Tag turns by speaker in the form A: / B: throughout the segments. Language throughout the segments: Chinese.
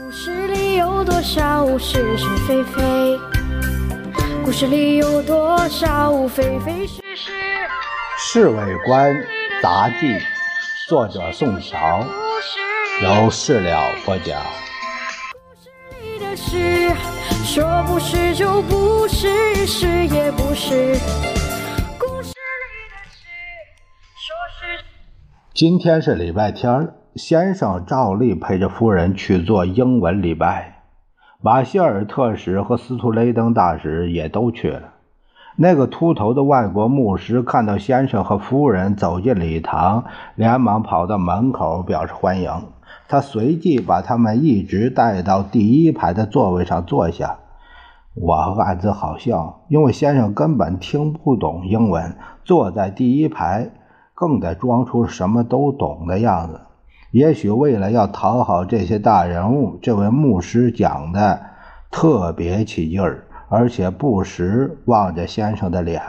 A: 故事里有多少是是非非？故事里有多少非非是是？
B: 《侍卫官杂记》，作者宋乔，由事了播讲。
A: 故事里的事，说不是就不是，是也不是。故事里的事，说是。
B: 今天是礼拜天儿。先生照例陪着夫人去做英文礼拜，马歇尔特使和斯图雷登大使也都去了。那个秃头的外国牧师看到先生和夫人走进礼堂，连忙跑到门口表示欢迎。他随即把他们一直带到第一排的座位上坐下。我暗自好笑，因为先生根本听不懂英文，坐在第一排更得装出什么都懂的样子。也许为了要讨好这些大人物，这位牧师讲的特别起劲儿，而且不时望着先生的脸。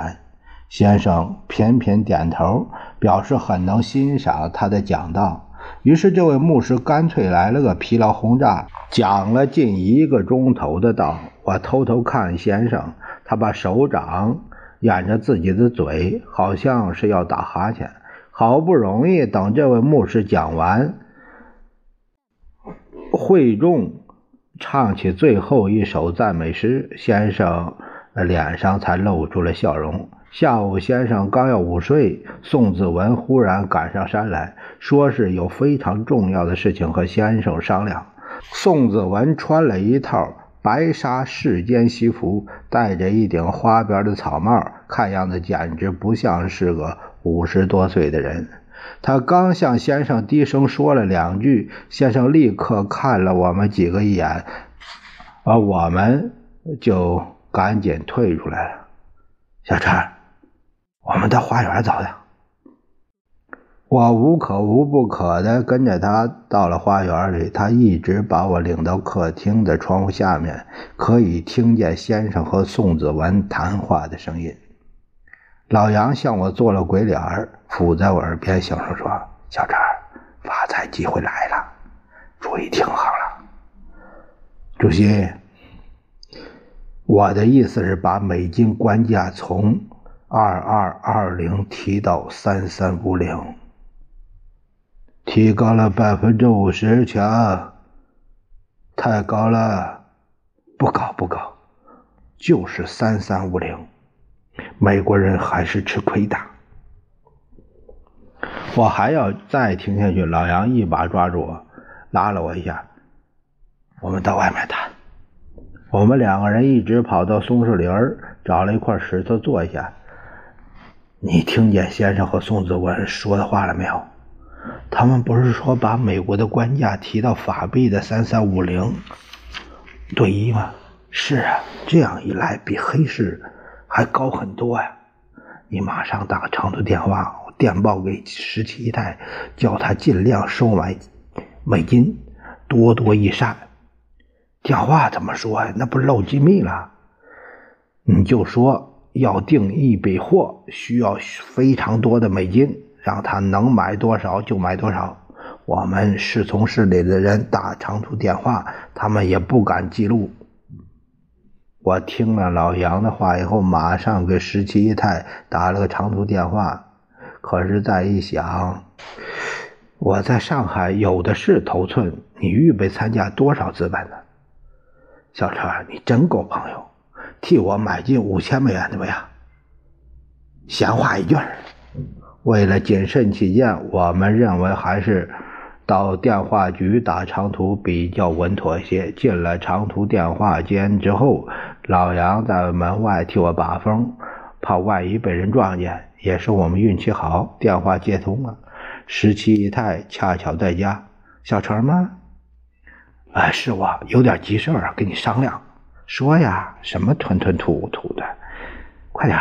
B: 先生频频点头，表示很能欣赏他的讲道。于是，这位牧师干脆来了个疲劳轰炸，讲了近一个钟头的道。我偷偷看先生，他把手掌掩着自己的嘴，好像是要打哈欠。好不容易等这位牧师讲完，会众唱起最后一首赞美诗，先生脸上才露出了笑容。下午，先生刚要午睡，宋子文忽然赶上山来说是有非常重要的事情和先生商量。宋子文穿了一套白纱世间西服，戴着一顶花边的草帽，看样子简直不像是个。五十多岁的人，他刚向先生低声说了两句，先生立刻看了我们几个一眼，而我们就赶紧退出来了。小陈，我们到花园走的。我无可无不可的跟着他到了花园里，他一直把我领到客厅的窗户下面，可以听见先生和宋子文谈话的声音。老杨向我做了鬼脸儿，附在我耳边小声说：“小陈，发财机会来了，注意听好了。”主席，我的意思是把美金官价从二二二零提到三三五零，提高了百分之五十，强，太高了，不高不高，就是三三五零。美国人还是吃亏的。我还要再听下去。老杨一把抓住我，拉了我一下。我们到外面谈。我们两个人一直跑到松树林找了一块石头坐下。你听见先生和宋子文说的话了没有？他们不是说把美国的官价提到法币的三三五零对一吗？是啊，这样一来比黑市。还高很多呀！你马上打长途电话，电报给十七姨太，叫他尽量收买美金，多多益善。电话怎么说呀？那不漏机密了？你就说要订一笔货，需要非常多的美金，让他能买多少就买多少。我们是从市里的人打长途电话，他们也不敢记录。我听了老杨的话以后，马上给十七姨太打了个长途电话。可是再一想，我在上海有的是头寸，你预备参加多少资本呢？小陈，你真够朋友，替我买进五千美元怎么样？闲话一句为了谨慎起见，我们认为还是。到电话局打长途比较稳妥些。进了长途电话间之后，老杨在门外替我把风，怕万一被人撞见。也是我们运气好，电话接通了。十七姨太恰巧在家。小陈吗？哎，是我，有点急事儿，跟你商量。说呀，什么吞吞吐吐的？快点，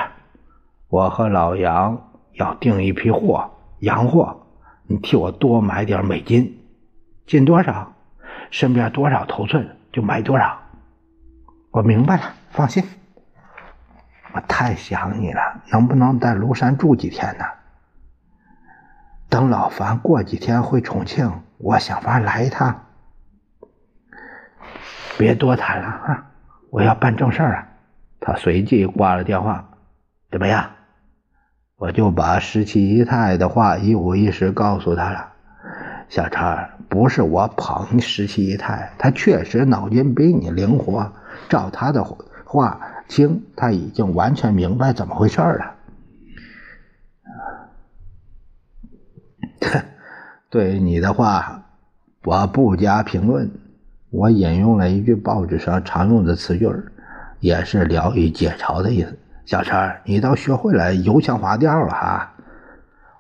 B: 我和老杨要订一批货，洋货。你替我多买点美金，进多少，身边多少头寸就买多少。我明白了，放心。我太想你了，能不能在庐山住几天呢？等老樊过几天回重庆，我想法来一趟。别多谈了啊！我要办正事儿啊！他随即挂了电话。怎么样？我就把十七姨太的话一五一十告诉他了。小陈，不是我捧十七姨太，她确实脑筋比你灵活。照她的话听，他已经完全明白怎么回事了。对你的话，我不加评论。我引用了一句报纸上常用的词句，也是疗愈解嘲的意思。小陈，你倒学会了油腔滑调了哈！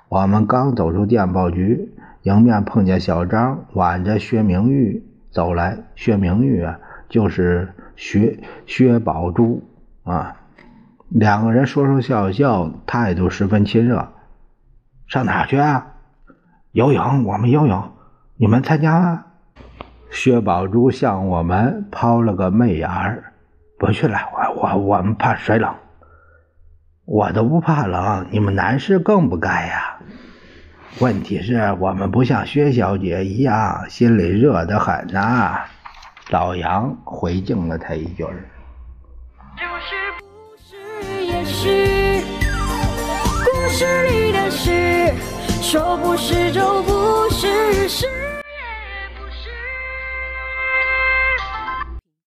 B: 我们刚走出电报局，迎面碰见小张挽着薛明玉走来。薛明玉啊，就是薛薛宝珠啊。两个人说说笑笑，态度十分亲热。上哪去啊？游泳，我们游泳，你们参加吗？薛宝珠向我们抛了个媚眼儿，不去了，我我我们怕水冷，我都不怕冷，你们男士更不该呀。问题是我们不像薛小姐一样，心里热得很呐。老杨回敬了他一句儿。
A: 就是不是也是故事里的事，说不是就不是是。